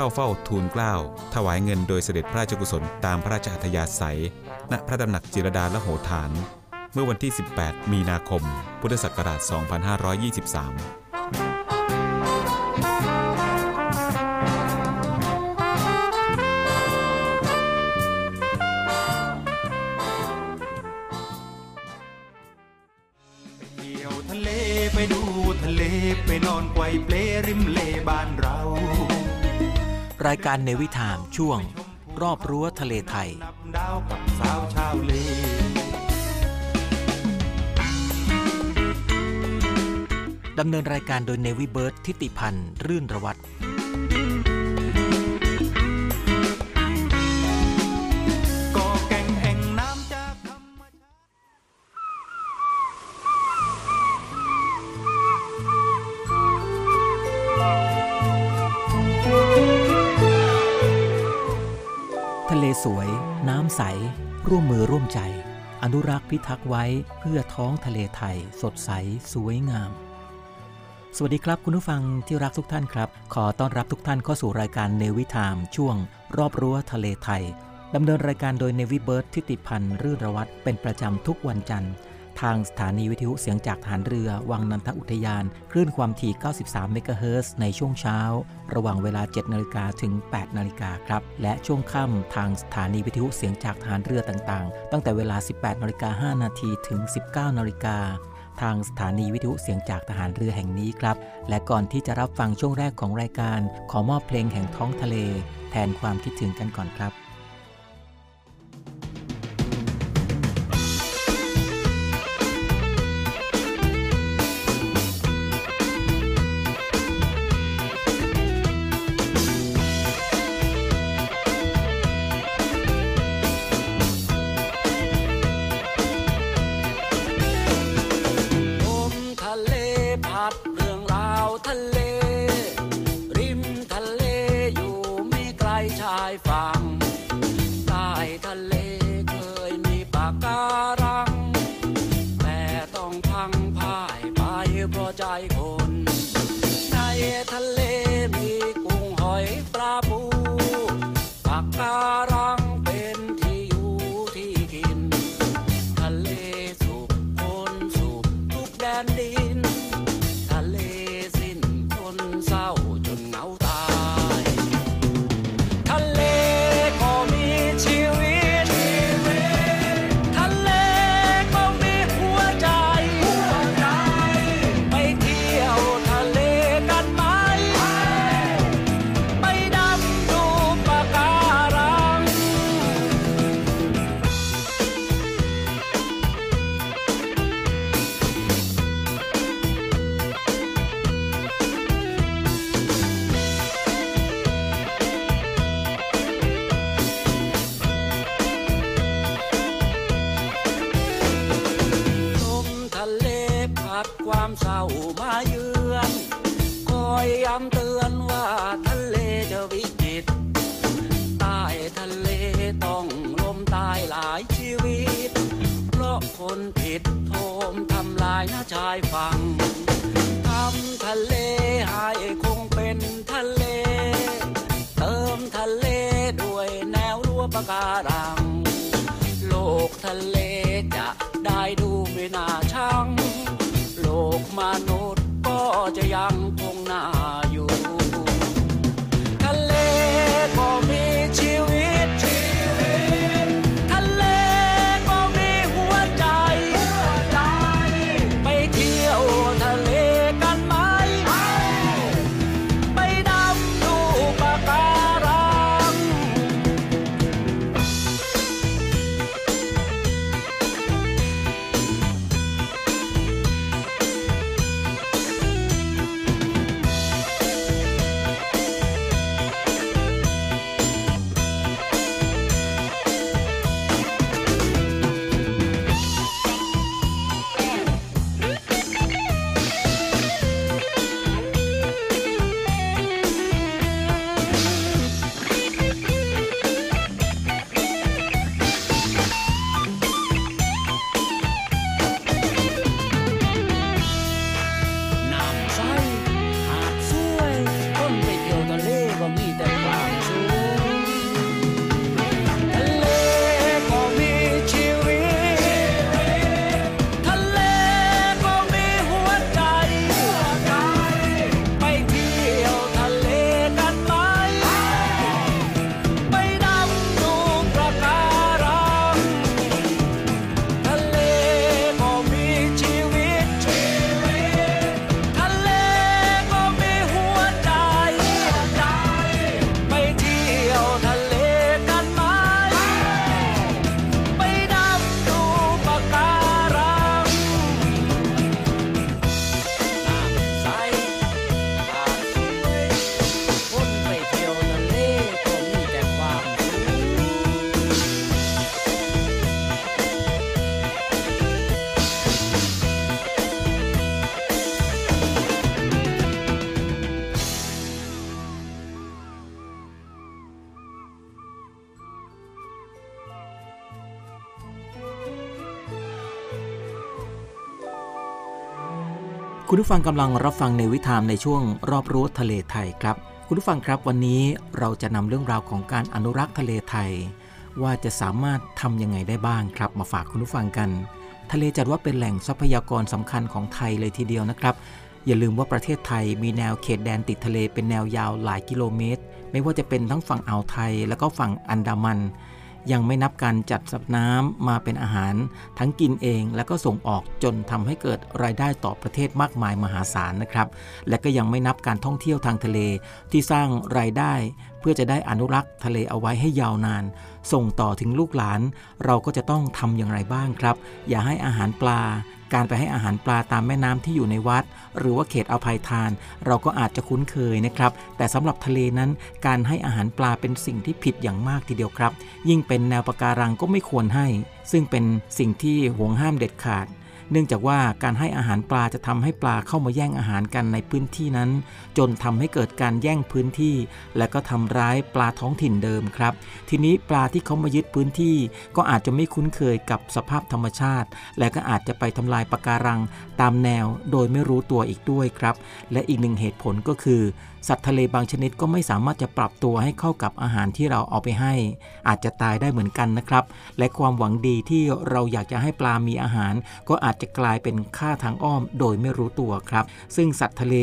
เข้าเฝ้าทูลเกล้าถวายเงินโดยเสด็จพระราชกุศลตามพระราชอัธยาศัย ณพระตำหนักจิรดาละโหฐาน เมื่อวันที่ 18 มีนาคม พุทธศักราช 2523ายการในวิทามช่วง รอบรั้วทะเลไทย ดาวกับสาวชาวเลดำเนินรายการโดยเนวิเบิร์ตทิติพันธ์ รื่นระวัตร สวย น้ำใส ร่วมมือร่วมใจ อนุรักษ์พิทักษ์ไว้เพื่อท้องทะเลไทย สดใส สวยงาม สวัสดีครับคุณผู้ฟังที่รักทุกท่านครับ ขอต้อนรับทุกท่านเข้าสู่รายการเนวิทามช่วง รอบรั้วทะเลไทยดำเนินรายการโดยเนวิเบิร์ตทิติพันธ์รื่นระวัตเป็นประจำทุกวันจันทร์ ทางสถานีวิทยุเสียงจากฐานเรือ วังนันทอุทยาน คลื่นความถี่ 93 เมกะเฮิรตซ์ในช่วงเช้า ระหว่างเวลา 7 นาฬิกาถึง 8 นาฬิกาครับ และช่วงค่ำทางสถานีวิทยุเสียงจากฐานเรือต่างๆ ตั้งแต่เวลา 18 นาฬิกา 5 นาทีถึง 19 นาฬิกาทางสถานีวิทยุเสียงจากทหารเรือแห่งนี้ครับ และก่อนที่จะรับฟังช่วงแรกของรายการ ขอมอบเพลงแห่งท้องทะเล แทนความคิดถึงกันก่อนครับ คุณผู้ฟังกำลังรับฟังในวิธามในช่วงรอบรู้ทะเลไทยครับ คุณผู้ฟังครับวันนี้เราจะนำเรื่องราวของการอนุรักษ์ทะเลไทย ว่าจะสามารถทำยังไงได้บ้างครับ มาฝากคุณผู้ฟังกัน ทะเลจัดว่าเป็นแหล่งทรัพยากรสำคัญของไทยเลยทีเดียวนะครับ อย่าลืมว่าประเทศไทยมีแนวเขตแดนติดทะเลเป็นแนวยาวหลายกิโลเมตร ไม่ว่าจะเป็นทั้งฝั่งอ่าวไทย แล้วก็ฝั่งอันดามัน ยังไม่นับการจัดสับน้ำมาเป็นอาหาร ทั้งกินเองแล้วก็ส่งออกจนทำให้เกิดรายได้ต่อประเทศมากมายมหาศาลนะครับ และก็ยังไม่นับการท่องเที่ยวทางทะเลที่สร้างรายได้ เพื่อจะได้อนุรักษ์ทะเลเอาไว้ให้ยาวนาน ส่งต่อถึงลูกหลาน เราก็จะต้องทำอย่างไรบ้างครับ อย่าให้อาหารปลา การไปให้อาหารปลาตามแม่น้ำที่อยู่ในวัด หรือว่าเขตอภัยทาน เราก็อาจจะคุ้นเคยนะครับ แต่สำหรับทะเลนั้นการให้อาหารปลาเป็นสิ่งที่ผิดอย่างมากทีเดียวครับ ยิ่งเป็นแนวปะการังก็ไม่ควรให้ ซึ่งเป็นสิ่งที่ห่วงห้ามเด็ดขาด เนื่องจากว่าการให้อาหารปลาจะทำให้ปลาเข้ามาแย่งอาหารกันในพื้นที่นั้น จนทำให้เกิดการแย่งพื้นที่ และก็ทำร้ายปลาท้องถิ่นเดิมครับ ทีนี้ปลาที่เขามายึดพื้นที่ ก็อาจจะไม่คุ้นเคยกับสภาพธรรมชาติ และก็อาจจะไปทำลายปะการังตามแนว โดยไม่รู้ตัวอีกด้วยครับ และอีกหนึ่งเหตุผลก็คือสัตว์ทะเลบางชนิดก็ไม่สามารถจะปรับตัวให้เข้ากับอาหารที่เราเอาไปให้ อาจจะตายได้เหมือนกันนะครับ และความหวังดีที่เราอยากจะให้ปลามีอาหาร ก็อาจจะกลายเป็นค่าทางอ้อมโดยไม่รู้ตัวครับ ซึ่งสัตว์ทะเล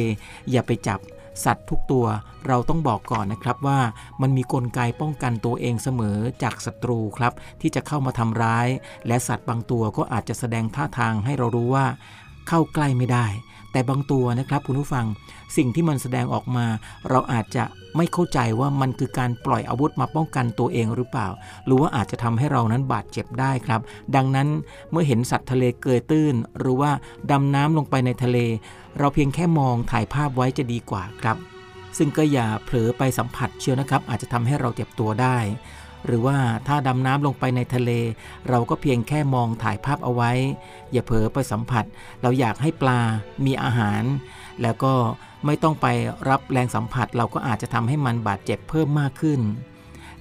อย่าไปจับสัตว์ทุกตัวเราต้องบอกก่อนนะครับว่ามันมีกลไกป้องกันตัวเองเสมอจากศัตรูครับ ที่จะเข้ามาทำร้าย และสัตว์บางตัวก็อาจจะแสดงท่าทางให้เรารู้ว่า เข้าใกล้ไม่ได้ แต่บางตัวนะครับคุณผู้ฟังสิ่งที่มันแสดงออกมา เราอาจจะไม่เข้าใจว่ามันคือการปล่อยอาวุธมาป้องกันตัวเองหรือเปล่า หรือว่าอาจจะทำให้เรานั้นบาดเจ็บได้ครับ ดังนั้นเมื่อเห็นสัตว์ทะเลเกยตื้น หรือว่าดำน้ำลงไปในทะเล เราเพียงแค่มองถ่ายภาพไว้จะดีกว่าครับ ซึ่งก็อย่าเผลอไปสัมผัสเชียวนะครับ อาจจะทำให้เราเจ็บตัวได้ หรือว่าถ้าดำน้ำลงไปในทะเล เราก็เพียงแค่มองถ่ายภาพเอาไว้ อย่าเผลอไปสัมผัส เราอยากให้ปลามีอาหาร แล้วก็ไม่ต้องไปรับแรงสัมผัส เราก็อาจจะทำให้มันบาดเจ็บเพิ่มมากขึ้น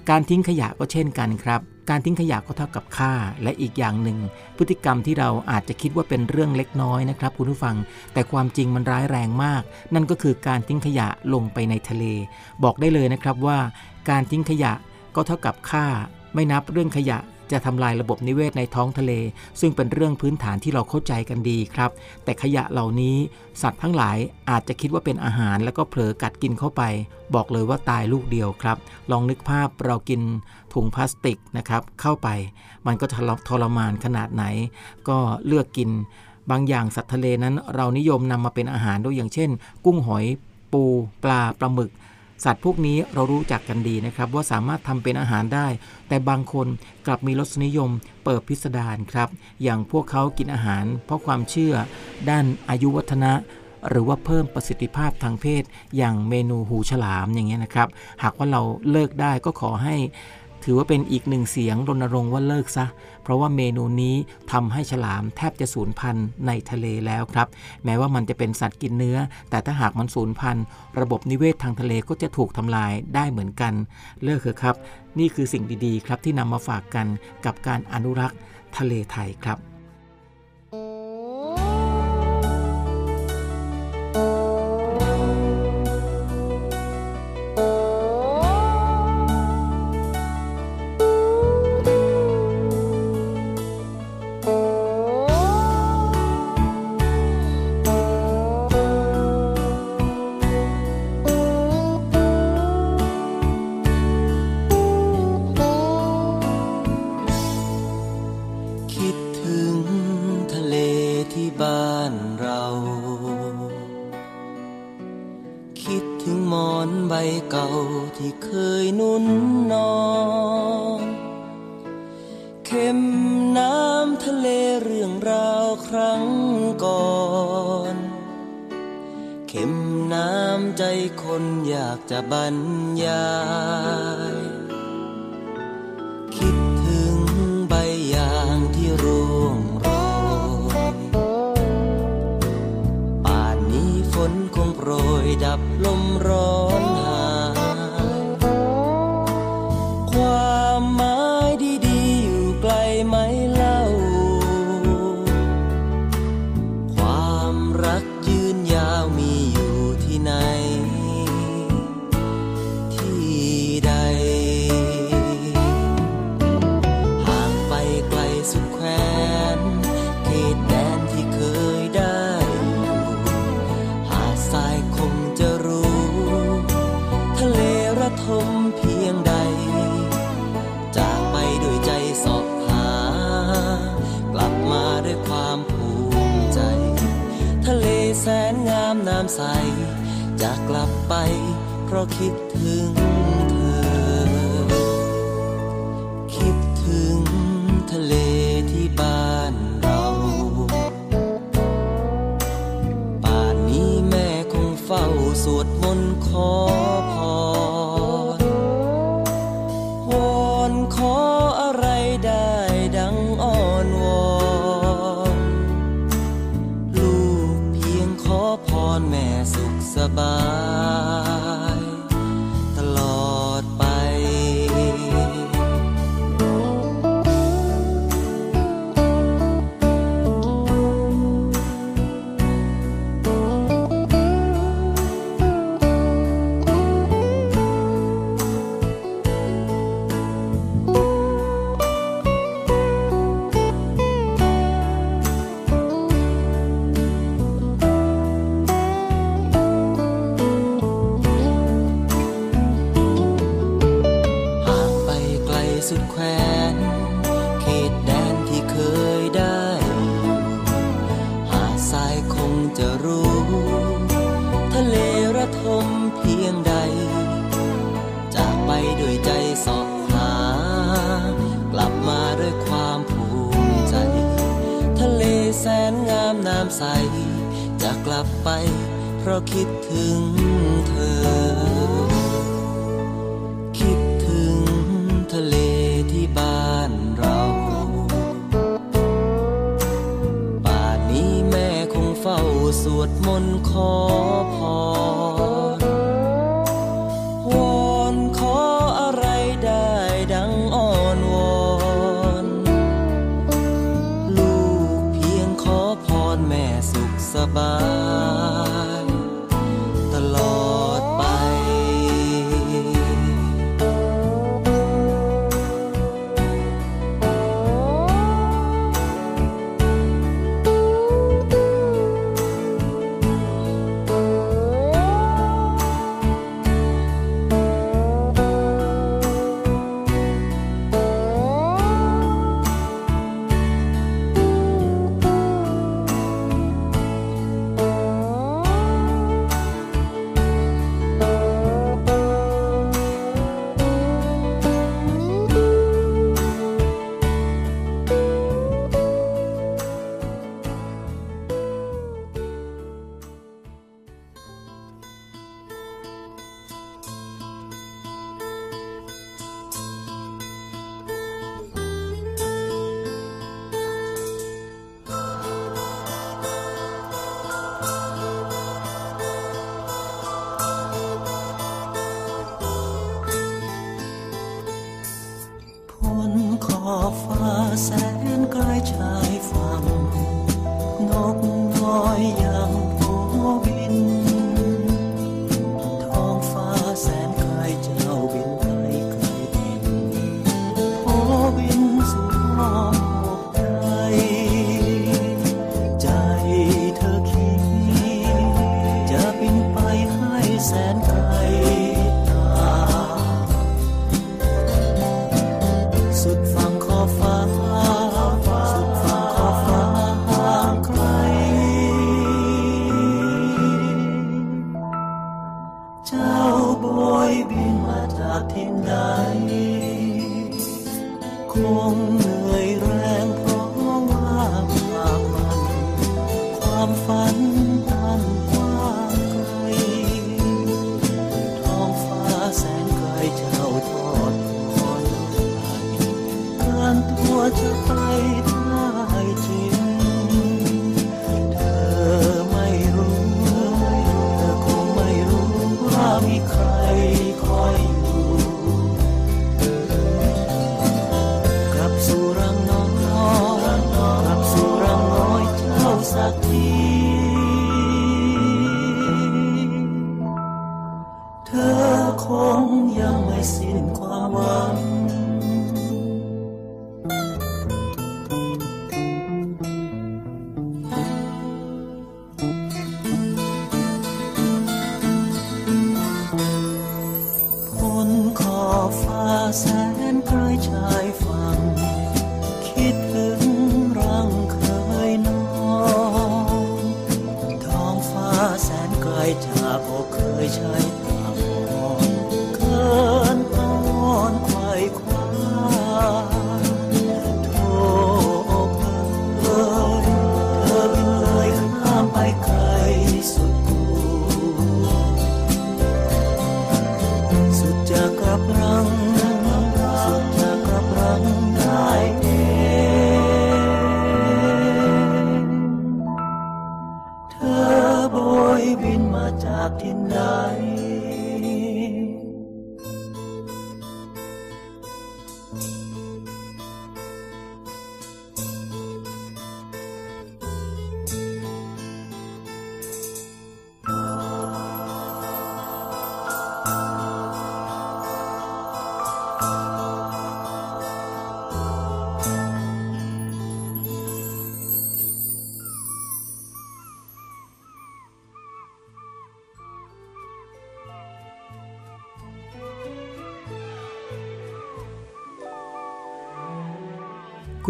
การทิ้งขยะก็เช่นกันครับ การทิ้งขยะก็เท่ากับฆ่า และอีกอย่างหนึ่ง พฤติกรรมที่เราอาจจะคิดว่าเป็นเรื่องเล็กน้อยนะครับคุณผู้ฟัง แต่ความจริงมันร้ายแรงมาก นั่นก็คือการทิ้งขยะลงไปในทะเล บอกได้เลยนะครับว่า การทิ้งขยะ ก็เท่ากับฆ่าไม่นับเรื่องขยะจะทำลายระบบนิเวศในท้องทะเล ซึ่งเป็นเรื่องพื้นฐานที่เราเข้าใจกันดีครับ แต่ขยะเหล่านี้สัตว์ทั้งหลายอาจจะคิดว่าเป็นอาหารแล้วก็เผลอกัดกินเข้าไป บอกเลยว่าตายลูกเดียวครับ ลองนึกภาพเรากินถุงพลาสติกนะครับเข้าไป มันก็ทรมานขนาดไหน ก็เลือกกิน บางอย่างสัตว์ทะเลนั้น เรานิยมนำมาเป็นอาหารด้วยอย่างเช่น กุ้งหอยปูปลาปลาหมึก สัตว์พวกนี้เรารู้จักกันดีนะครับ ว่าสามารถทำเป็นอาหารได้ แต่บางคนกลับมีรสนิยมเปิดพิสดารครับ อย่างพวกเขากินอาหาร เพราะความเชื่อ ด้านอายุวัฒนะหรือว่าเพิ่มประสิทธิภาพทางเพศ อย่างเมนูหูฉลามอย่างเงี้ยนะครับ หากว่าเราเลิกได้ก็ขอให้ ถือว่าเป็นอีกหนึ่งเสียงรณรงค์ว่าเลิกซะ เพราะว่าเมนูนี้ทำให้ฉลามแทบจะสูญพันธุ์ในทะเลแล้วครับ แม้ว่ามันจะเป็นสัตว์กินเนื้อ แต่ถ้าหากมันสูญพันธุ์ระบบนิเวศทางทะเลก็จะถูกทำลายได้เหมือนกัน เลิกเถอะครับ นี่คือสิ่งดีๆ ครับที่นำมาฝากกันกับการอนุรักษ์ทะเลไทยครับ ถึงหมอนใบเก่าที่เคยนุ่นนอนเข็มน้ำทะเลเรื่องราวครั้งก่อน เข็มน้ำใจคนอยากจะบรรยาย คิดถึงใบยางที่ร่วงโรยป่านนี้ฝนคงโปรยดับ ลมร้อน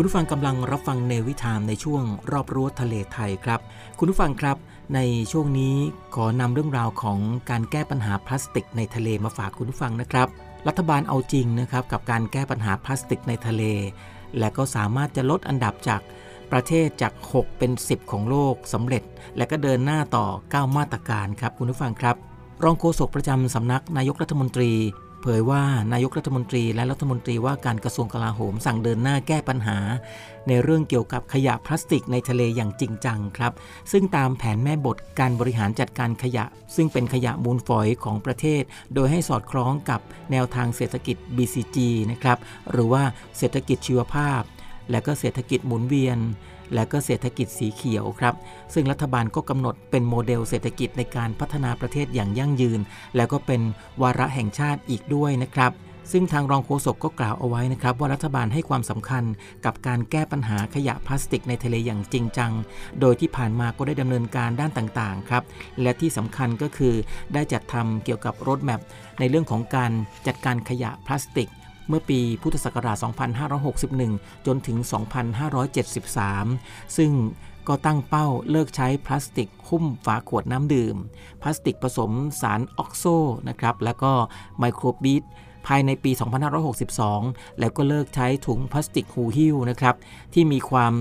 คุณผู้ฟังกำลังรับฟังเนวิทามในช่วงรอบรั้วทะเลไทยครับ คุณผู้ฟังครับ ในช่วงนี้ขอนำเรื่องราวของการแก้ปัญหาพลาสติกในทะเลมาฝากคุณผู้ฟังนะครับ รัฐบาลเอาจริงนะครับกับการแก้ปัญหาพลาสติกในทะเล และก็สามารถจะลดอันดับจากประเทศจาก 6 เป็น 10 ของโลกสำเร็จ และก็เดินหน้าต่อ 9 มาตรการครับคุณผู้ฟังครับ รองโฆษกประจำสำนักนายกรัฐมนตรี เผยว่านายกรัฐมนตรีและรัฐมนตรีว่าการกระทรวงกลาโหมสั่งเดินหน้าแก้ปัญหา ในเรื่องเกี่ยวกับขยะพลาสติกในทะเลอย่างจริงจังครับ ซึ่งตามแผนแม่บทการบริหารจัดการขยะ ซึ่งเป็นขยะมูลฝอยของประเทศ โดยให้สอดคล้องกับแนวทางเศรษฐกิจ BCG นะครับหรือว่าเศรษฐกิจชีวภาพ และก็เศรษฐกิจหมุนเวียน และก็เศรษฐกิจสีเขียวครับ ซึ่งรัฐบาลก็กำหนดเป็นโมเดลเศรษฐกิจในการพัฒนาประเทศอย่างยั่งยืน แล้วก็เป็นวาระแห่งชาติอีกด้วยนะครับซึ่งทางรองโฆษกก็กล่าวเอาไว้นะครับว่ารัฐบาลให้ความสำคัญกับการแก้ปัญหาขยะพลาสติกในทะเลอย่างจริงจัง โดยที่ผ่านมาก็ได้ดำเนินการด้านต่างๆครับ และที่สำคัญก็คือได้จัดทำเกี่ยวกับรถแมพในเรื่องของการจัดการขยะพลาสติก เมื่อปีพุทธศักราช 2561 จนถึง 2573 ซึ่งก็ตั้งเป้าเลิกใช้พลาสติกหุ้มฝาขวดน้ำดื่ม พลาสติกผสมสารออกโซนะครับ แล้วก็ไมโครบีดภายในปี 2562 แล้วก็เลิกใช้ถุงพลาสติกหูหิ้วนะครับ ที่มีความ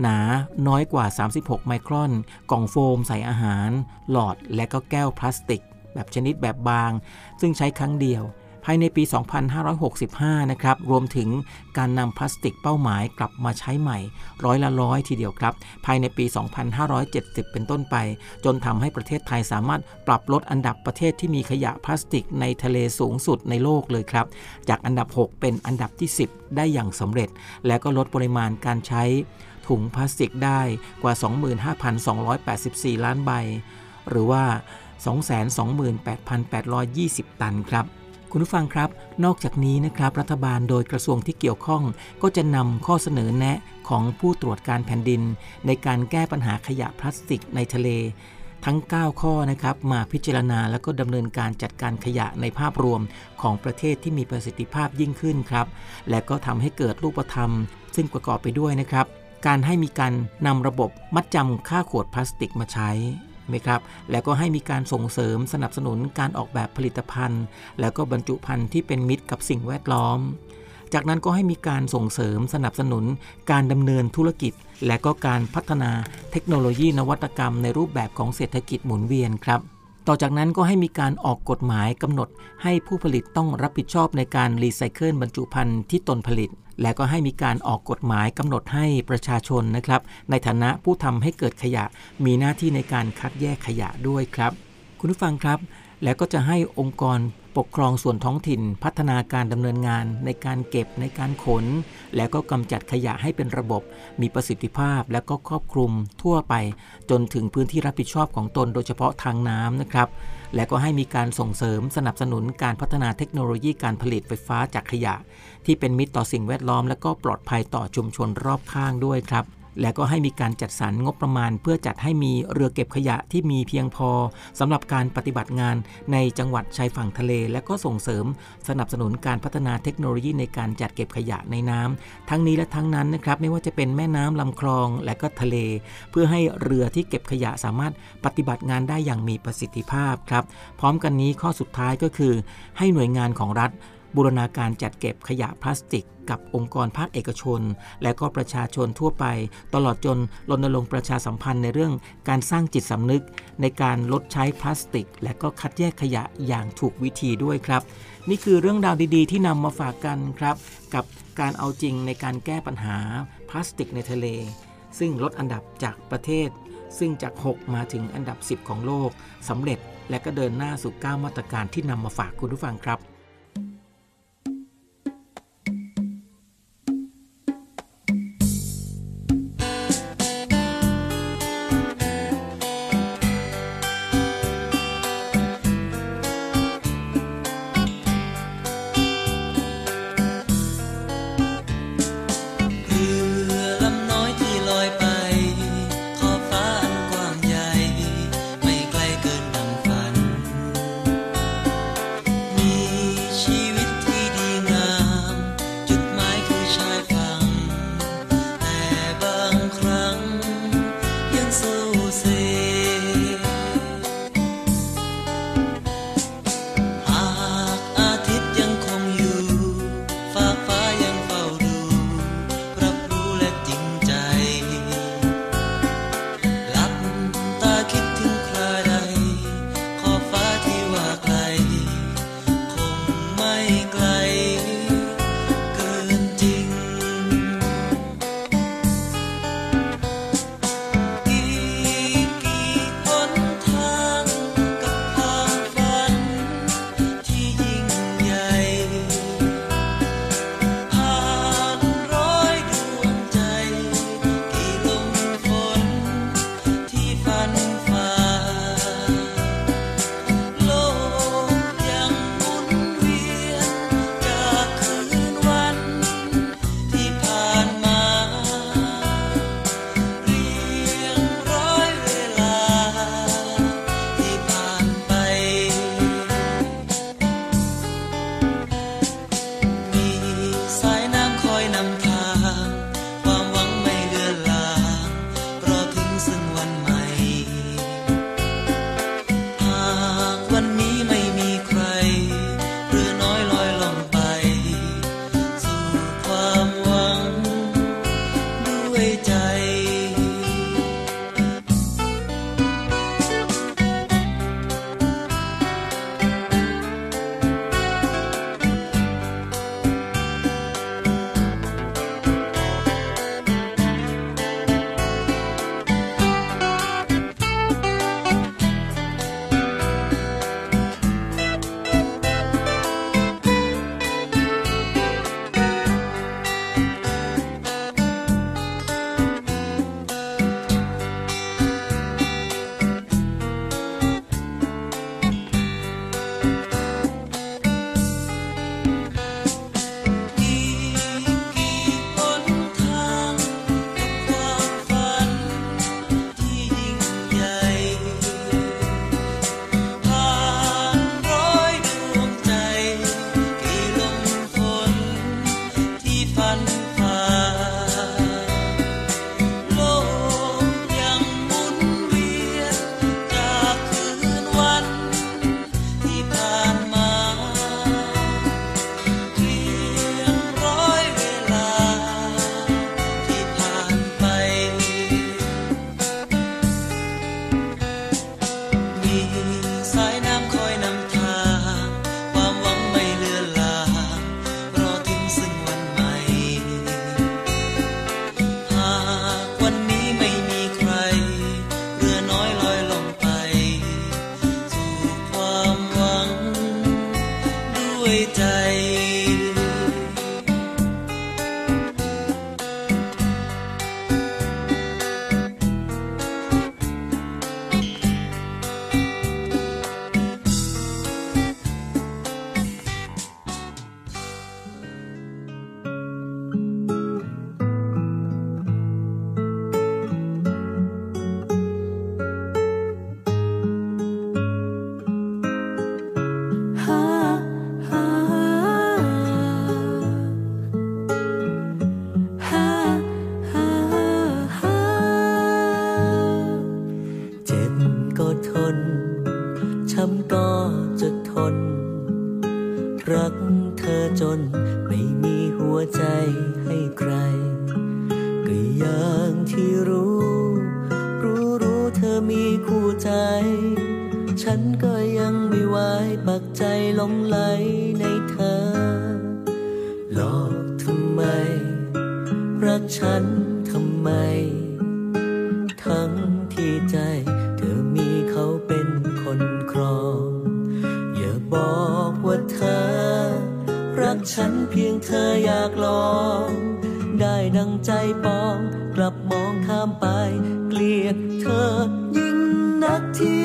หนาน้อยกว่า 36 ไมครอน กล่องโฟมใส่อาหาร หลอดและก็แก้วพลาสติก แบบชนิดแบบบาง ซึ่งใช้ครั้งเดียว ภายในปี 2565 นะครับ รวมถึงการนำพลาสติกเป้าหมายกลับมาใช้ใหม่ ร้อยละร้อยทีเดียวครับ ภายในปี 2570 เป็นต้นไป จนทำให้ประเทศไทยสามารถปรับลดอันดับประเทศที่มีขยะพลาสติกในทะเลสูงสุดในโลกเลยครับ จากอันดับ 6 เป็นอันดับที่ 10 ได้อย่างสำเร็จ และก็ลดปริมาณการใช้ถุงพลาสติกได้กว่า 25,284 ล้านใบ หรือว่า 228,820 ตันครับ คุณผู้ฟังครับ นอกจากนี้นะครับรัฐบาลโดยกระทรวงที่เกี่ยวข้อง ก็จะนำข้อเสนอแนะของผู้ตรวจการแผ่นดิน ในการแก้ปัญหาขยะพลาสติกในทะเล ทั้ง 9 ข้อนะครับมาพิจารณาแล้วก็ดำเนินการจัดการขยะในภาพรวมของประเทศที่มีประสิทธิภาพยิ่งขึ้นครับ และก็ทำให้เกิดรูปธรรม ซึ่งประกอบไปด้วยนะครับ การให้มีการนำระบบมัดจำค่าขวดพลาสติกมาใช้ ไหมครับแล้วก็ให้มีการส่งเสริมสนับสนุนการออกแบบผลิตภัณฑ์ แล้วก็บรรจุภัณฑ์ที่เป็นมิตรกับสิ่งแวดล้อม จากนั้นก็ให้มีการส่งเสริมสนับสนุนการดำเนินธุรกิจ และก็การพัฒนาเทคโนโลยีนวัตกรรมในรูปแบบของเศรษฐกิจหมุนเวียนครับต่อจากนั้นก็ให้มีการออกกฎหมายกำหนดให้ผู้ผลิตต้องรับผิดชอบในการรีไซเคิลบรรจุภัณฑ์ที่ตนผลิต และก็ให้มีการออกกฎหมายกำหนดให้ประชาชนนะครับ ในฐานะผู้ทำให้เกิดขยะ มีหน้าที่ในการคัดแยกขยะด้วยครับ คุณผู้ฟังครับ แล้วก็จะให้องค์กรปกครองส่วนท้องถิ่นพัฒนาการดำเนินงานในการเก็บในการขน แล้วก็กำจัดขยะให้เป็นระบบ มีประสิทธิภาพและก็ครอบคลุมทั่วไป จนถึงพื้นที่รับผิดชอบของตนโดยเฉพาะทางน้ำนะครับ และก็ให้มีการส่งเสริมสนับสนุนการพัฒนาเทคโนโลยีการผลิตไฟฟ้าจากขยะ ที่เป็นมิตรต่อสิ่งแวดล้อม และก็ปลอดภัยต่อชุมชนรอบข้างด้วยครับและก็ให้มีการจัดสรรงบประมาณ เพื่อจัดให้มีเรือเก็บขยะที่มีเพียงพอสำหรับการปฏิบัติงานในจังหวัดชายฝั่งทะเล และก็ส่งเสริม สนับสนุนการพัฒนาเทคโนโลยีในการจัดเก็บขยะในน้ำทั้งนี้และทั้งนั้นนะครับไม่ว่าจะเป็นแม่น้ำลำคลองและก็ทะเล เพื่อให้เรือที่เก็บขยะสามารถปฏิบัติงานได้อย่างมีประสิทธิภาพครับพร้อมกันนี้ข้อสุดท้ายก็คือ ให้หน่วยงานของรัฐ บูรณาการจัดเก็บขยะพลาสติก กับองค์กรภาคเอกชน และก็ประชาชนทั่วไป ตลอดจนรณรงค์ประชาสัมพันธ์ในเรื่องการสร้างจิตสำนึก ในการลดใช้พลาสติก และก็คัดแยกขยะอย่างถูกวิธีด้วยครับ นี่คือเรื่องราวดีๆ ที่นำมาฝากกันครับ กับการเอาจริงในการแก้ปัญหาพลาสติกในทะเล ซึ่งลดอันดับจากประเทศ ซึ่งจาก 6 มาถึงอันดับ 10 ของโลกสำเร็จและก็เดินหน้าสู่ 9 มาตรการที่นำมาฝากคุณผู้ฟังครับ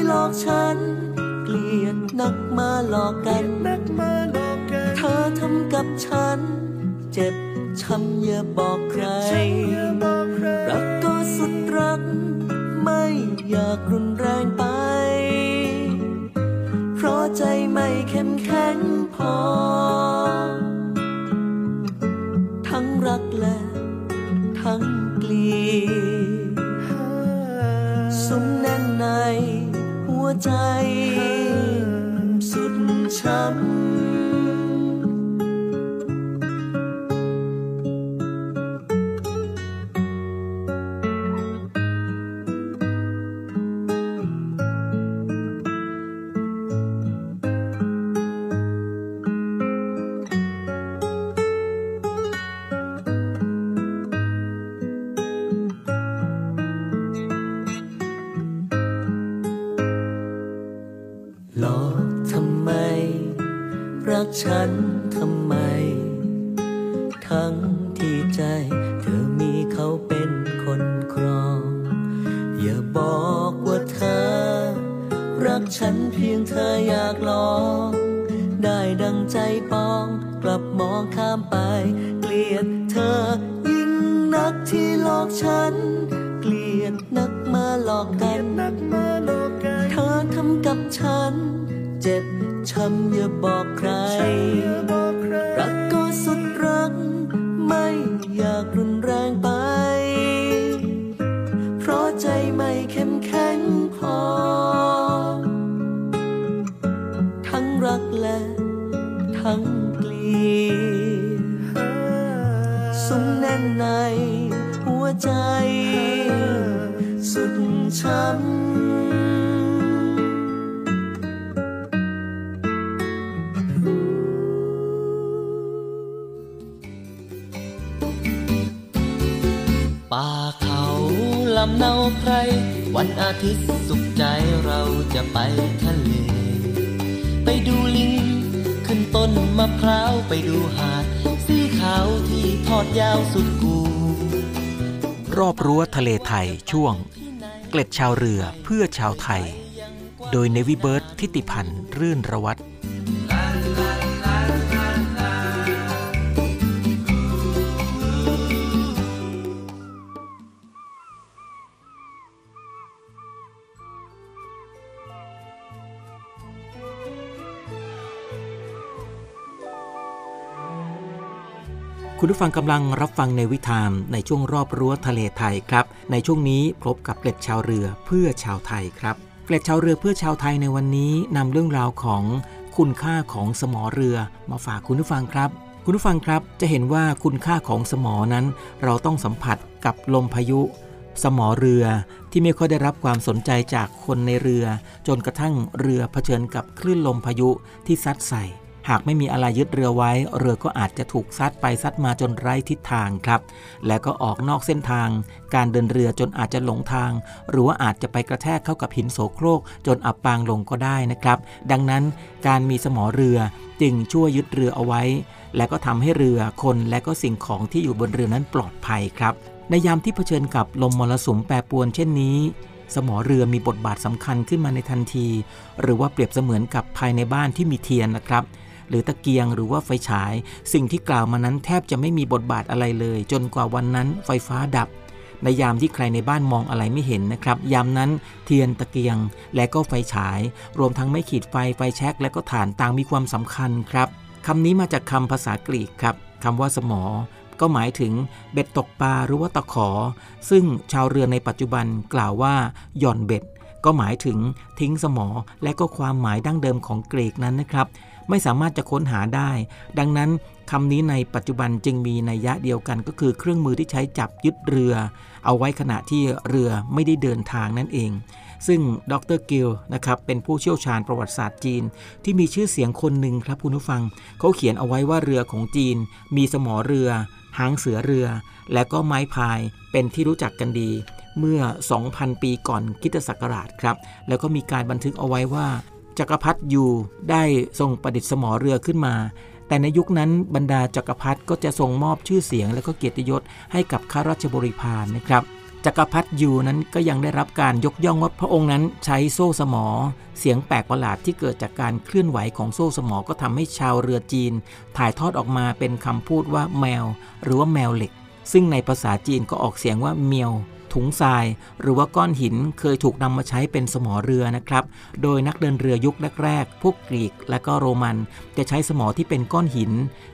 หลอกฉัน เกลียดนักมาหลอกกันนักมาหลอกกันเธอทำกับฉัน เจ็บช้ำอย่าบอกใคร รักก็สุดรัก ไม่อยากรุนแรงไป เพราะใจไม่เข้มแข็งพอ ทั้งรักและทั้งเกลีย ใจ สุดช้ำ แน่นในหัวใจ สุดช้ำป่าเขาลำเนาใคร วันอาทิตย์สุขใจเราจะไปทะเล ไปดูลิง ขึ้นต้นมะพร้าวไปดูหาด ทอดยาวสุดกู รอบรั้วทะเลไทยช่วง เกล็ดชาวเรือเพื่อชาวไทย โดยเนวิเบิร์ตทิติพันธ์รื่นระวัตร คุณผู้ฟังกำลังรับฟังในวิธามในช่วงรอบรั้วทะเลไทยครับ ในช่วงนี้พบกับเกล็ดชาวเรือเพื่อชาวไทยครับ เกล็ดชาวเรือเพื่อชาวไทยในวันนี้นำเรื่องราวของคุณค่าของสมอเรือมาฝากคุณผู้ฟังครับ คุณผู้ฟังครับจะเห็นว่าคุณค่าของสมอนั้น เราต้องสัมผัสกับลมพายุ สมอเรือที่ไม่ค่อยได้รับความสนใจจากคนในเรือ จนกระทั่งเรือเผชิญกับคลื่นลมพายุที่ซัดใส่ หากไม่มีอะไรยึดเรือไว้ เรือก็อาจจะถูกซัดไปซัดมาจนไร้ทิศทางครับ และก็ออกนอกเส้นทาง การเดินเรือจนอาจจะหลงทาง หรือว่าอาจจะไปกระแทกเข้ากับหินโสโครก จนอับปางลงก็ได้นะครับ ดังนั้นการมีสมอเรือจึงช่วยยึดเรือเอาไว้ และก็ทำให้เรือคนและก็สิ่งของที่อยู่บนเรือนั้นปลอดภัยครับ ในยามที่เผชิญกับลมมรสุมแปรปรวนเช่นนี้สมอเรือมีบทบาทสำคัญขึ้นมาในทันที หรือว่าเปรียบเสมือนกับภายในบ้านที่มีเทียนนะครับ หรือตะเกียงหรือว่าไฟฉาย สิ่งที่กล่าวมานั้นแทบจะไม่มีบทบาทอะไรเลย จนกว่าวันนั้นไฟฟ้าดับ ในยามที่ใครในบ้านมองอะไรไม่เห็นนะครับ ยามนั้นเทียนตะเกียง และก็ไฟฉาย รวมทั้งไม่ขีดไฟไฟแช็กและก็ฐานต่างมีความสำคัญครับคำนี้มาจากคำภาษากรีกครับคำว่าสมอก็หมายถึงเบ็ดตกปลาหรือว่าตะขอ ซึ่งชาวเรือในปัจจุบันกล่าวว่าหย่อนเบ็ด ก็หมายถึงทิ้งสมอและก็ความหมายดั้งเดิมของกรีกนั้นนะครับ ไม่สามารถจะค้นหาได้ ดังนั้นคำนี้ในปัจจุบันจึงมีนัยยะเดียวกันก็คือเครื่องมือที่ใช้จับยึดเรือ เอาไว้ขณะที่เรือไม่ได้เดินทางนั่นเอง ซึ่งดร.กิลนะครับเป็นผู้เชี่ยวชาญประวัติศาสตร์จีน ที่มีชื่อเสียงคนหนึ่งครับคุณผู้ฟัง เขาเขียนเอาไว้ว่าเรือของจีน มีสมอเรือ หางเสือเรือ และก็ไม้พายเป็นที่รู้จักกันดีเมื่อ 2,000 ปีก่อนคิตศักราชครับ แล้วก็มีการบันทึกเอาไว้ว่า จักรพรรดิอยู่ได้ทรงประดิษฐ์สมอเรือขึ้นมา แต่ในยุคนั้นบรรดาจักรพรรดิก็จะทรงมอบชื่อเสียง และก็เกียรติยศให้กับข้าราชบริพารนะครับจักรพรรดิยูนั้นก็ยังได้รับการยกย่องว่าพระองค์นั้นใช้โซ่สมอ เสียงแปลกประหลาดที่เกิดจากการเคลื่อนไหวของโซ่สมอก็ทำให้ชาวเรือจีน ถ่ายทอดออกมาเป็นคำพูดว่าแมว หรือว่าแมวเหล็ก ซึ่งในภาษาจีนก็ออกเสียงว่าเมียว ถุงทราย หรือว่าก้อนหินเคยถูกนำมาใช้เป็นสมอเรือนะครับ โดยนักเดินเรือยุคแรกๆ พวกกรีกและก็โรมัน จะใช้สมอที่เป็นก้อนหิน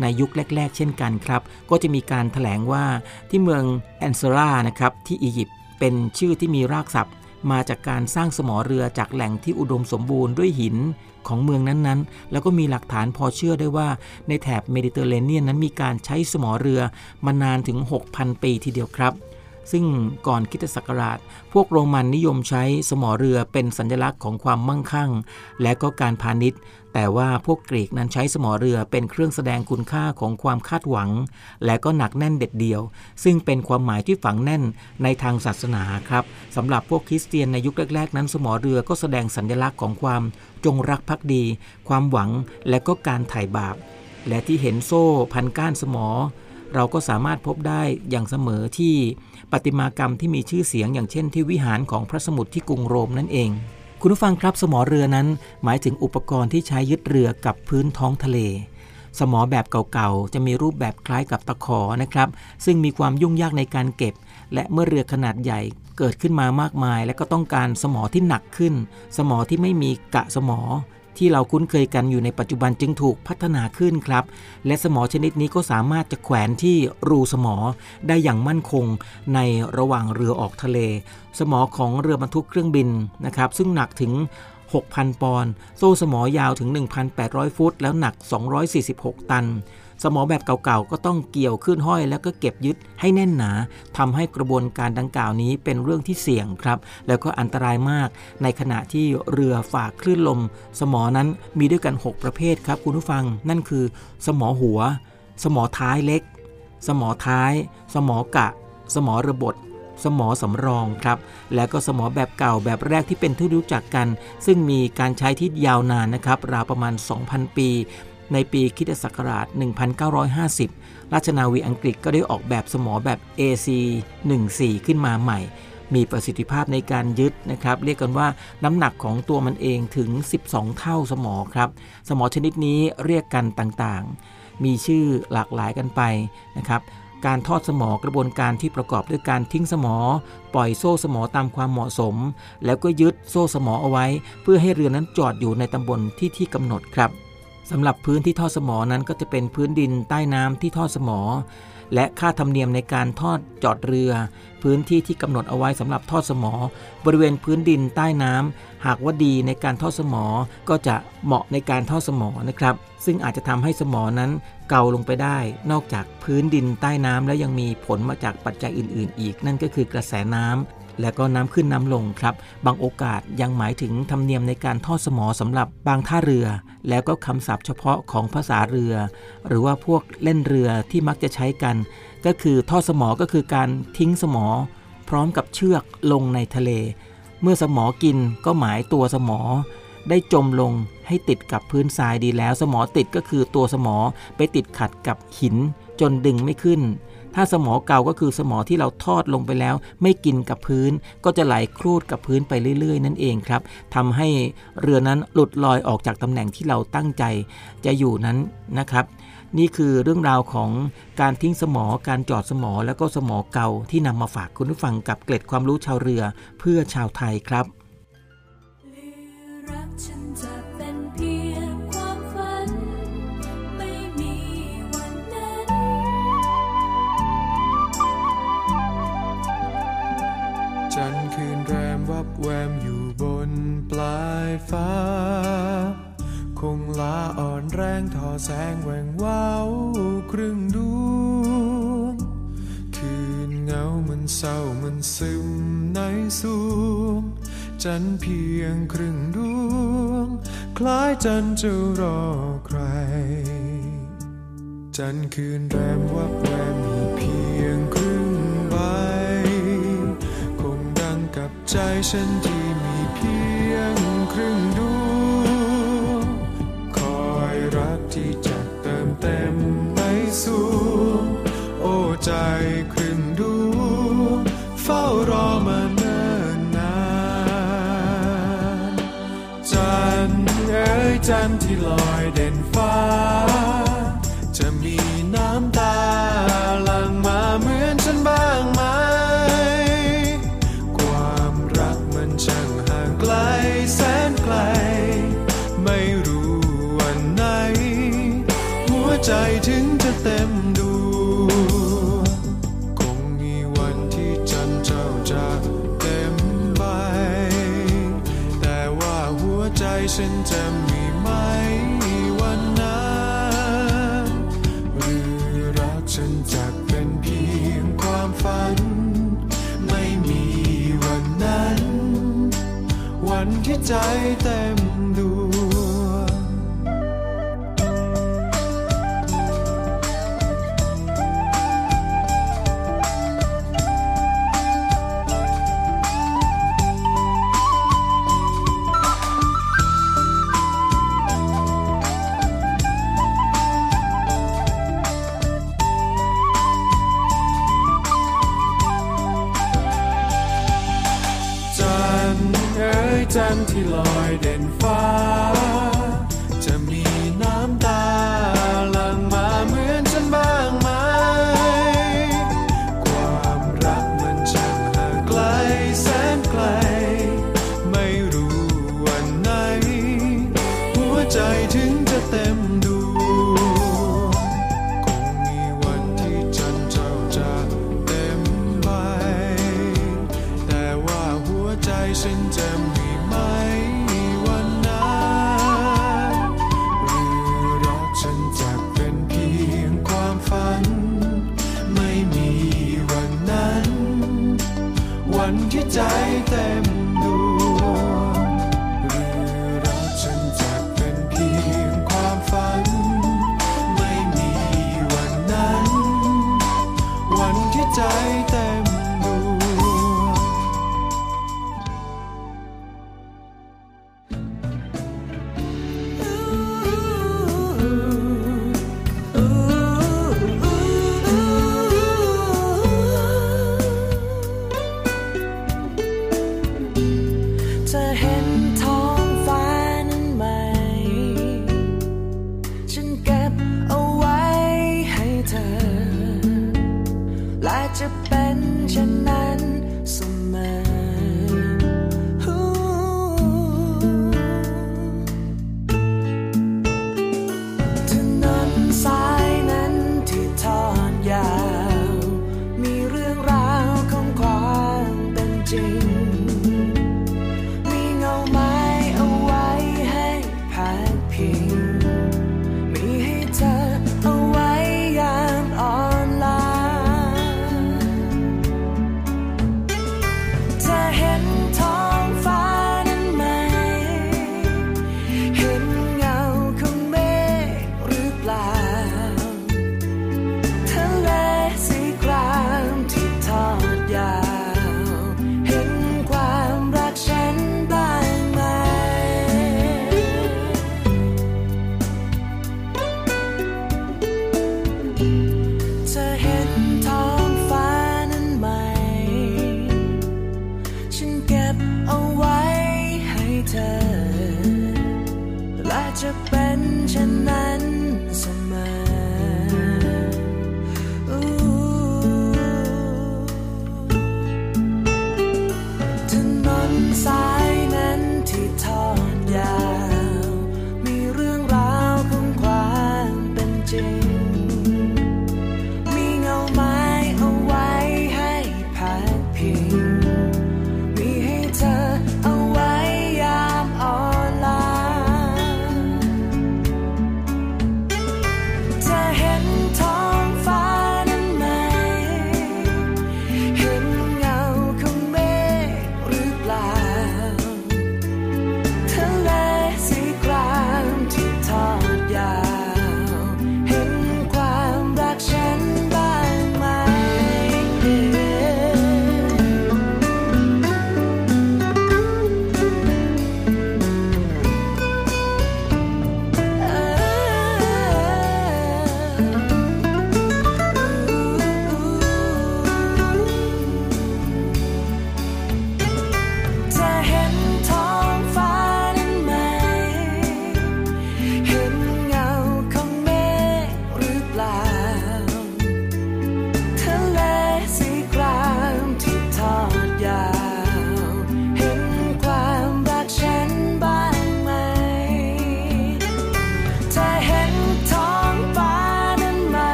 ในยุคแรก ๆ เช่นกันครับ ก็จะมีการถแถลงว่าที่เมืองแอนเซรานะครับที่อียิปต์เป็นชื่อที่มีรากศัพท์ มาจากการสร้างสมอเรือจากแหล่งที่อุดมสมบูรณ์ด้วยหินของเมืองนั้นๆ แล้วก็มีหลักฐานพอเชื่อได้ว่าในแถบเมดิเตอร์เรเนียนนั้นมีการใช้สมอเรือมานานถึง 6,000 ปีทีเดียวครับ ซึ่งก่อนคิตศักราช พวกโรมันนิยมใช้สมอเรือเป็นสัญลักษณ์ของความมั่งคั่ง และก็การพาณิชย์ แต่ว่าพวกกรีกนั้นใช้สมอเรือเป็นเครื่องแสดงคุณค่าของความคาดหวัง และก็หนักแน่นเด็ดเดียว ซึ่งเป็นความหมายที่ฝังแน่นในทางศาสนาครับสำหรับพวกคริสเตียนในยุคแรก ๆ นั้นสมอเรือก็แสดงสัญลักษณ์ของความจงรักภักดี ความหวังและก็การไถ่บาป และที่เห็นโซ่พันก้านสมอเราก็สามารถพบได้อย่างเสมอที่ ประติมากรรมที่มีชื่อเสียงอย่างเช่นที่วิหารของพระสมุทรที่กรุงโรมนั่นเอง คุณผู้ฟังครับสมอเรือนั้น หมายถึงอุปกรณ์ที่ใช้ยึดเรือกับพื้นท้องทะเล สมอแบบเก่าๆ จะมีรูปแบบคล้ายกับตะขอนะครับ ซึ่งมีความยุ่งยากในการเก็บ และเมื่อเรือขนาดใหญ่เกิดขึ้นมามากมาย และก็ต้องการสมอที่หนักขึ้น สมอที่ไม่มีกะสมอ ที่เราคุ้นเคยกันอยู่ในปัจจุบันจึงถูกพัฒนาขึ้นครับ และสมอชนิดนี้ก็สามารถจะแขวนที่รูสมอได้อย่างมั่นคงในระหว่างเรือออกทะเล สมอของเรือบรรทุกเครื่องบินนะครับ ซึ่งหนักถึง6,000 ปอนด์ โซ่สมอยาวถึง 1,800 ฟุต แล้วหนัก 246 ตัน สมอแบบเก่าๆ ก็ต้องเกี่ยวขึ้นห้อยแล้วก็เก็บยึดให้แน่นหนาทำให้กระบวนการดังกล่าวนี้เป็นเรื่องที่เสี่ยงครับ แล้วก็อันตรายมาก ในขณะที่เรือฝ่าคลื่นลม สมอนั้นมีด้วยกัน 6 ประเภทครับคุณผู้ฟัง นั่นคือ สมอหัว สมอท้ายเล็ก สมอท้าย สมอกะ สมอระบดสมอสำรองครับ แล้วก็สมอแบบเก่าแบบแรกที่เป็นที่รู้จักกัน ซึ่งมีการใช้ที่ยาวนานนะครับ ราวประมาณ 2,000 ปี ในปีคริสตศักราช 1950 ราชนาวีอังกฤษก็ได้ออกแบบสมอแบบ AC-14 ขึ้นมาใหม่ มีประสิทธิภาพในการยึดนะครับ เรียกกันว่าน้ำหนักของตัวมันเองถึง 12 เท่าสมอครับ สมอชนิดนี้เรียกกันต่างๆ มีชื่อหลากหลายกันไปนะครับการทอดสมอกระบวนการที่ประกอบด้วยการทิ้งสมอ ปล่อยโซ่สมอตามความเหมาะสม แล้วก็ยึดโซ่สมอเอาไว้ เพื่อให้เรือนั้นจอดอยู่ในตำบลที่ที่กำหนดครับ สำหรับพื้นที่ทอดสมอนั้นก็จะเป็นพื้นดินใต้น้ำที่ทอดสมอ และค่าธรรมเนียมในการทอดจอดเรือ พื้นที่ที่กำหนดเอาไว้สำหรับทอดสมอ บริเวณพื้นดินใต้น้ำหากว่าดีในการทอดสมอ ก็จะเหมาะในการทอดสมอนะครับ ซึ่งอาจจะทำให้สมอนั้นเกาลงไปได้ นอกจากพื้นดินใต้น้ำแล้วยังมีผลมาจากปัจจัยอื่น ๆ อีก นั่นก็คือกระแสน้ำ และก็น้ำขึ้นน้ำลงครับ บางโอกาสยังหมายถึงธรรมเนียมในการทอดสมอสำหรับบางท่าเรือ แล้วก็คำศัพท์เฉพาะของภาษาเรือ หรือว่าพวกเล่นเรือที่มักจะใช้กัน ก็คือทอดสมอก็คือการทิ้งสมอ พร้อมกับเชือกลงในทะเล เมื่อสมอกินก็หมายตัวสมอ ได้จมลงให้ติดกับพื้นทรายดีแล้ว สมอติดก็คือตัวสมอไปติดขัดกับหินจนดึงไม่ขึ้น ถ้าสมอเก่าก็คือสมอที่เราทอดลงไปแล้ว ไม่กินกับพื้น ก็จะไหลครูดกับพื้นไปเรื่อย ๆ นั่นเองครับทำให้เรือนั้นหลุดลอยออกจากตำแหน่งที่เราตั้งใจ จะอยู่นั้นนะครับนี่คือเรื่องราวของการทิ้งสมอ การจอดสมอ แล้วก็สมอเก่าที่นำมาฝากคุณผู้ฟังกับเกล็ดความรู้ชาวเรือเพื่อชาวไทยครับ กแวมอยู่บนปลายฟ้า คงลาอ่อนแรงทอแสงแหวงว้าวครึ่งดวง คืนเงามันเศร้ามันซึมในสูงจันเพียงครึ่งดวง คล้ายจันจะรอใคร จันคืนแรมวับ ใจฉันที่มีเพียงครึ่งดวงคอยรักที่จะเติมเต็มให้สูงโอ้ใจครึ่งดวงเฝ้ารอมาเนิ่นนานจันเอ๋ยจันที่หลอ time.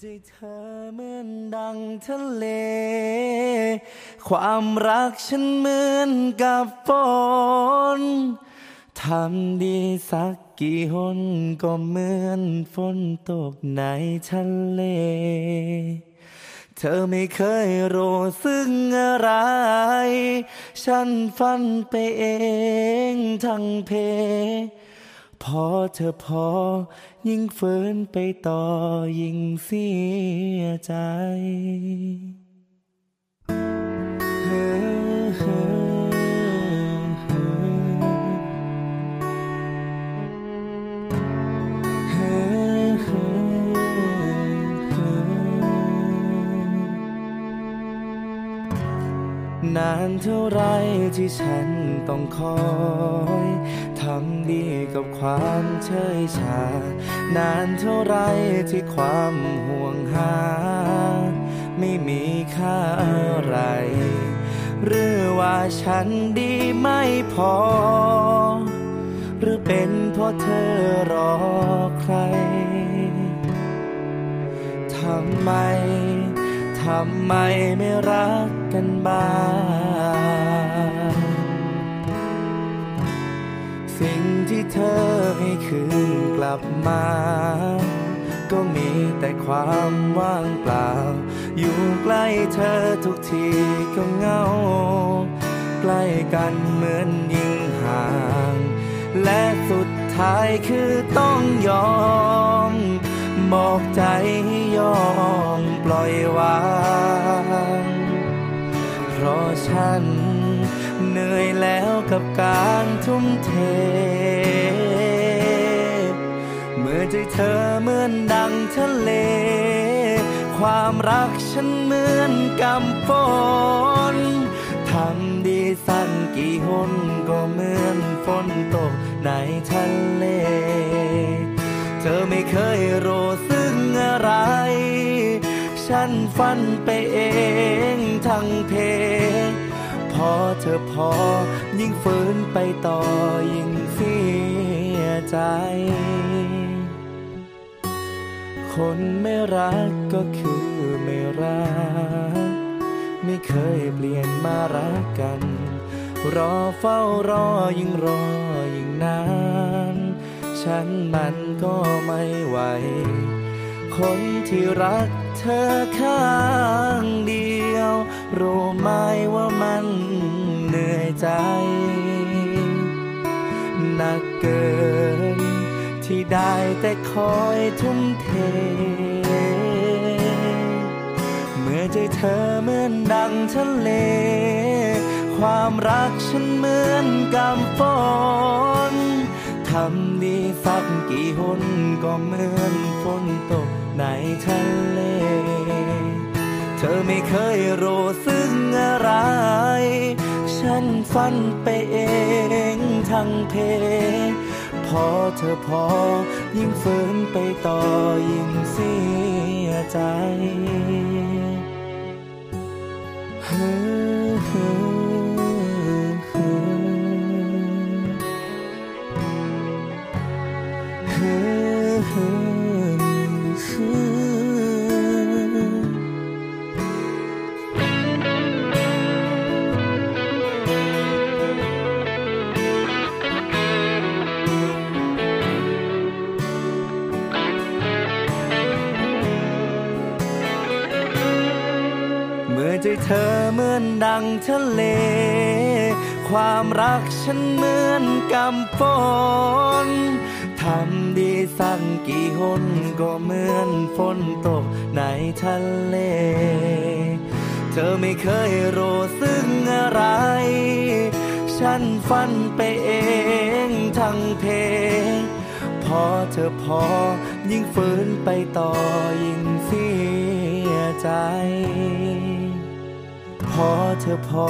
ใจเธอเหมือนดังทะเล ความรักฉันเหมือนกับฝนทำดีสักกี่หนก็เหมือนฝนตกในทะเล เธอไม่เคยรู้ซึ่งอะไร ฉันฝันไปเองทั้งเพ พอเธอพอ ยิ่งฝืนไปต่อยิ่งเสียใจเฮ้เฮ้นานเท่าไรที่ฉันต้องคอยำดีกับความเฉยชา นานเท่าไรที่ความห่วงหา ไม่มีค่าอะไร หรือว่าฉันดีไม่พอ หรือเป็นเพราะเธอรอใคร ทำไม ทำไมไม่รักกันบ้าง สิ่งที่เธอให้คืนกลับมา ก็มีแต่ความว่างเปล่า อยู่ใกล้เธอทุกทีก็เหงา ใกล้กันเหมือนยิ่งห่าง และสุดท้ายคือต้องยอม บอกใจให้ยอมปล่อยวาง เพราะฉัน เหนื่อยแล้วกับการทุ่มเท เมื่อใจเธอเหมือนดังทะเล ความรักฉันเหมือนกำฝนทำดีสั้นกี่หนก็เหมือนฝนตกในทะเล เธอไม่เคยรู้ซึ่งอะไร ฉันฝันไปเองทั้งเพ พอเธอพอ ยิ่งฝืนไปต่อยิ่งเสียใจ คนไม่รักก็คือไม่รัก ไม่เคยเปลี่ยนมารักกัน รอเฝ้ารอยิ่งรอยิ่งนาน ฉันมันก็ไม่ไหว คนที่รัก ธอข้างเดียว รู้ไหมว่ามันเหนื่อยใจหนักเกิน ที่ได้แต่คอยทุ่มเท เมื่อใจเธอเหมือนดังทะเล ความรักฉันเหมือนกำฝนทำดีสักกี่หนก็เหมือนฝนตก ในทะเล เธอไม่เคยรู้ซึ่งอะไร ฉันฝันไปเองทั้งเพพอเธอพอยิ่งฝืนไปต่อยิ่งเสียใจฮ้อฮ้อฮ้อฮ้อเฮ้ จเธอเหมือนดังทะเล ความรักฉันเหมือนกำฝนทำดีสักกี่หนก็เหมือนฝนตกในทะเล เธอไม่เคยรู้สึกอะไร ฉันฟันไปเองทั้งเพลงพอเธอพอยิ่งฝืนไปต่อยิ่งเสียใจ พอเธอพอ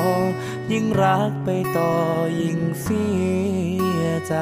ยิ่งรักไปต่อยิ่งเสียใจ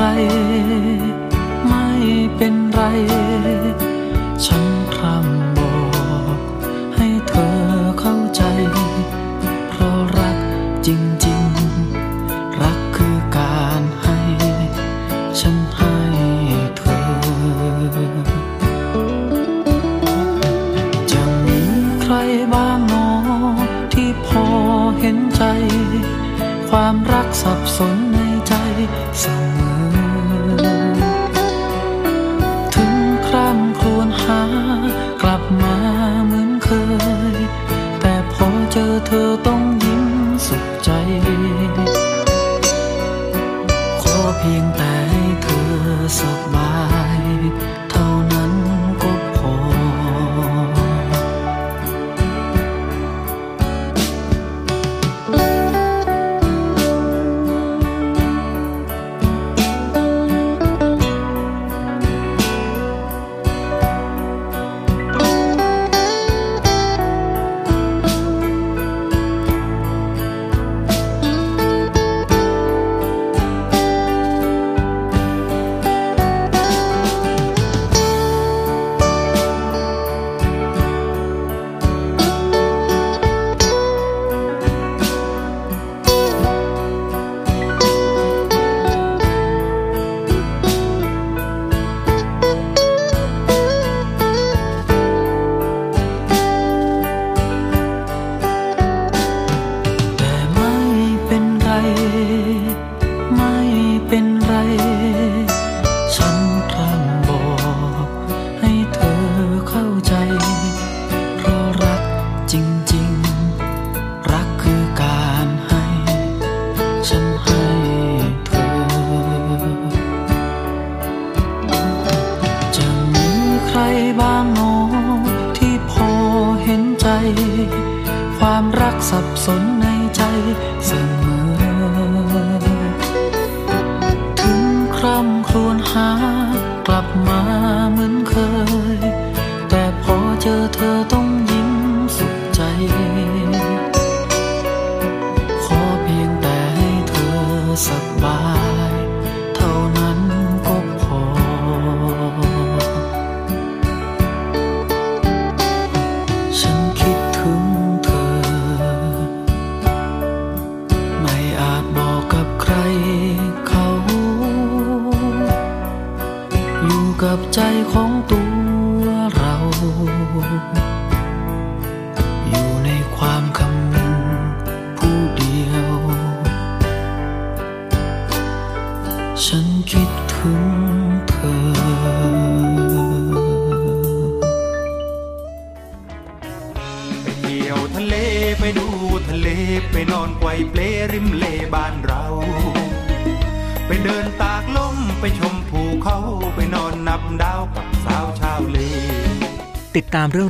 ไม่เป็นไร ฉันพร่ำบอกให้เธอเข้าใจ เพราะรักจริงๆ รักคือการให้ ฉันให้เธอ จะมีใครบ้างหนอที่พอเห็นใจ ความรักสับสน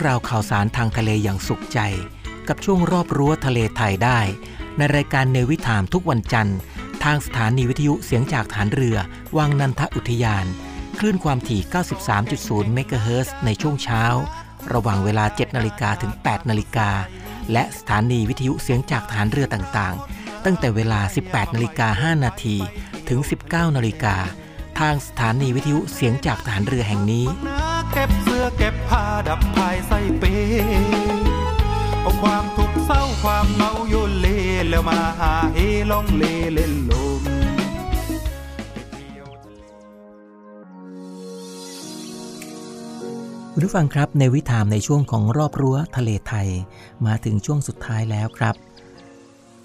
รื่องราวข่าวสารทางทะเลอย่างสุขใจ กับช่วงรอบรั้วทะเลไทยได้ ในรายการเนวิถามทุกวันจันทร์ ทางสถานีวิทยุเสียงจากฐานเรือ วังนันทอุทยาน คลื่นความถี่ 93.0 เมกะเฮิรตซ์ในช่วงเช้า ระหว่างเวลา 7 นาฬิกาถึง 8 นาฬิกา และสถานีวิทยุเสียงจากฐานเรือต่างๆ ตั้งแต่เวลา 18 นาฬิกา 5 นาทีถึง 19 นาฬิกาทางสถานีวิทยุเสียงจากฐานเรือแห่งนี้ เก็บเสื้อเก็บผ้าดับภายใส่เปเอาความทุกข์เศร้าความเหงาโยนเลแล้วมาหาเฮล่องเลเล่นลมคุณผู้ฟังครับในวิถามในช่วงของรอบรั้วทะเลไทย มาถึงช่วงสุดท้ายแล้วครับ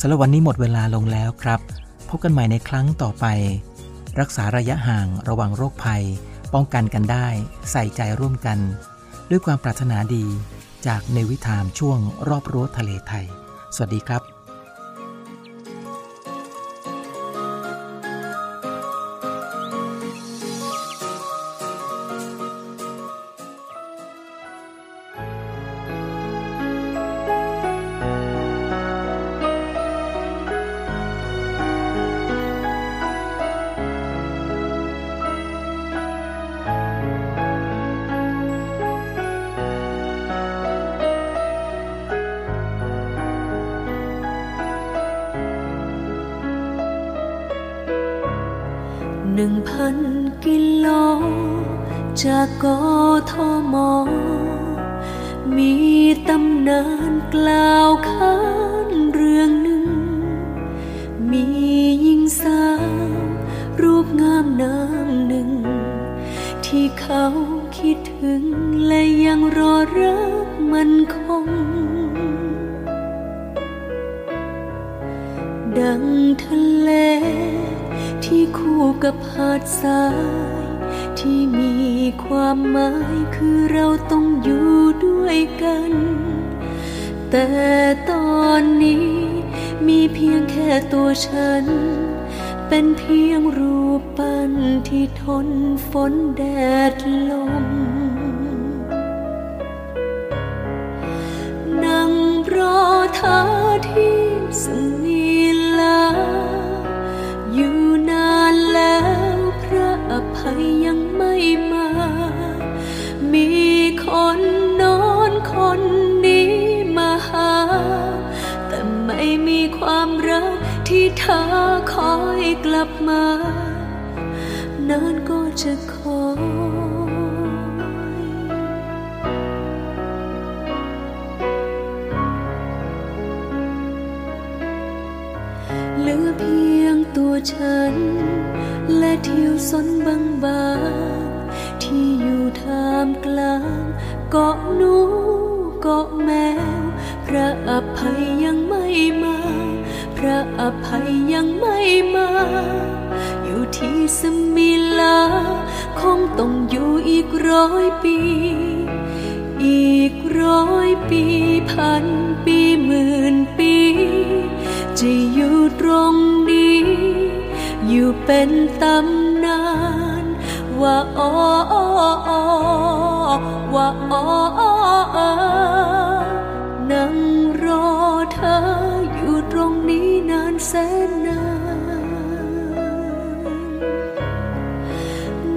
สำหรับวันนี้หมดเวลาลงแล้วครับ พบกันใหม่ในครั้งต่อไป รักษาระยะห่างระวังโรคภัย ป้องกันกันได้ ใส่ใจร่วมกัน ด้วยความปรารถนาดีจากในวิถามช่วงรอบรั้วทะเลไทย สวัสดีครับ ถึงและยังรอรักมันคง ดังทะเล ที่คู่กับหาดทราย ที่มีความหมายคือเราต้องอยู่ด้วยกัน แต่ตอนนี้มีเพียงแค่ตัวฉัน เป็นเพียงรูปปั้นที่ทนฝนแดดลม ธอที่สมีลา อยู่นานแล้วพระอภัยยังไม่มา มีคนนอนคนนี้มาหา แต่ไม่มีความรักที่เธอคอยกลับมา นานก็จะค ฉัน และทิวสนบางบางๆที่อยู่ท่ามกลางเกาะหนูเกาะแมว พระอภัยยังไม่มา พระอภัยยังไม่มา อยู่ที่สมิลา คงต้องอยู่อีกร้อยปี อีกร้อยปีพันปีหมื่นปี จะอยู่ตรง อยู่เป็นตำนาน ว่าอ้อว่าอ้อนั่งรอเธออยู่ตรงนี้นานแสนนาน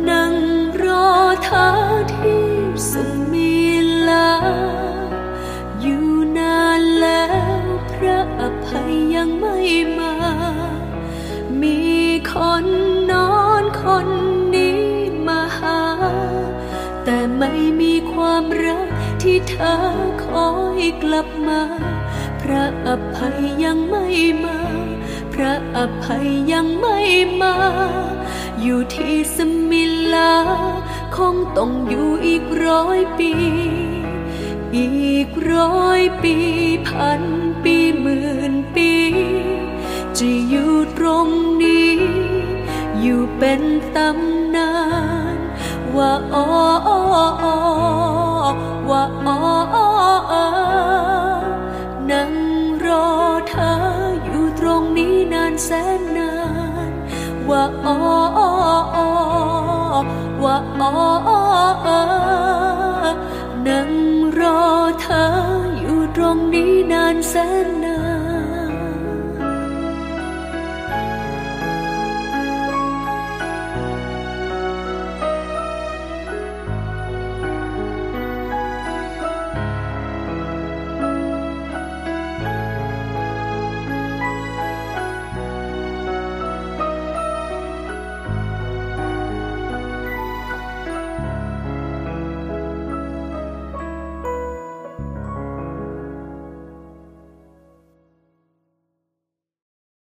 นั่งรอเธอที่สมีลา อยู่นานแล้วพระอภัยยังไม่ คนนอนคนนี้มาหา แต่ไม่มีความรักที่เธอคอยกลับมา พระอภัยยังไม่มา พระอภัยยังไม่มา อยู่ที่สมิลา คงต้องอยู่อีกร้อยปี อีกร้อยปีพันปีหมื่นปี จะอยู่ตรงนี้ อยู่เป็นตำนาน ว่าอ๋อว่าอ๋อนั่งรอเธออยู่ตรงนี้นานแสนนาน ว่าอ๋อว่าอ๋อนั่งรอเธออยู่ตรงนี้นานแสน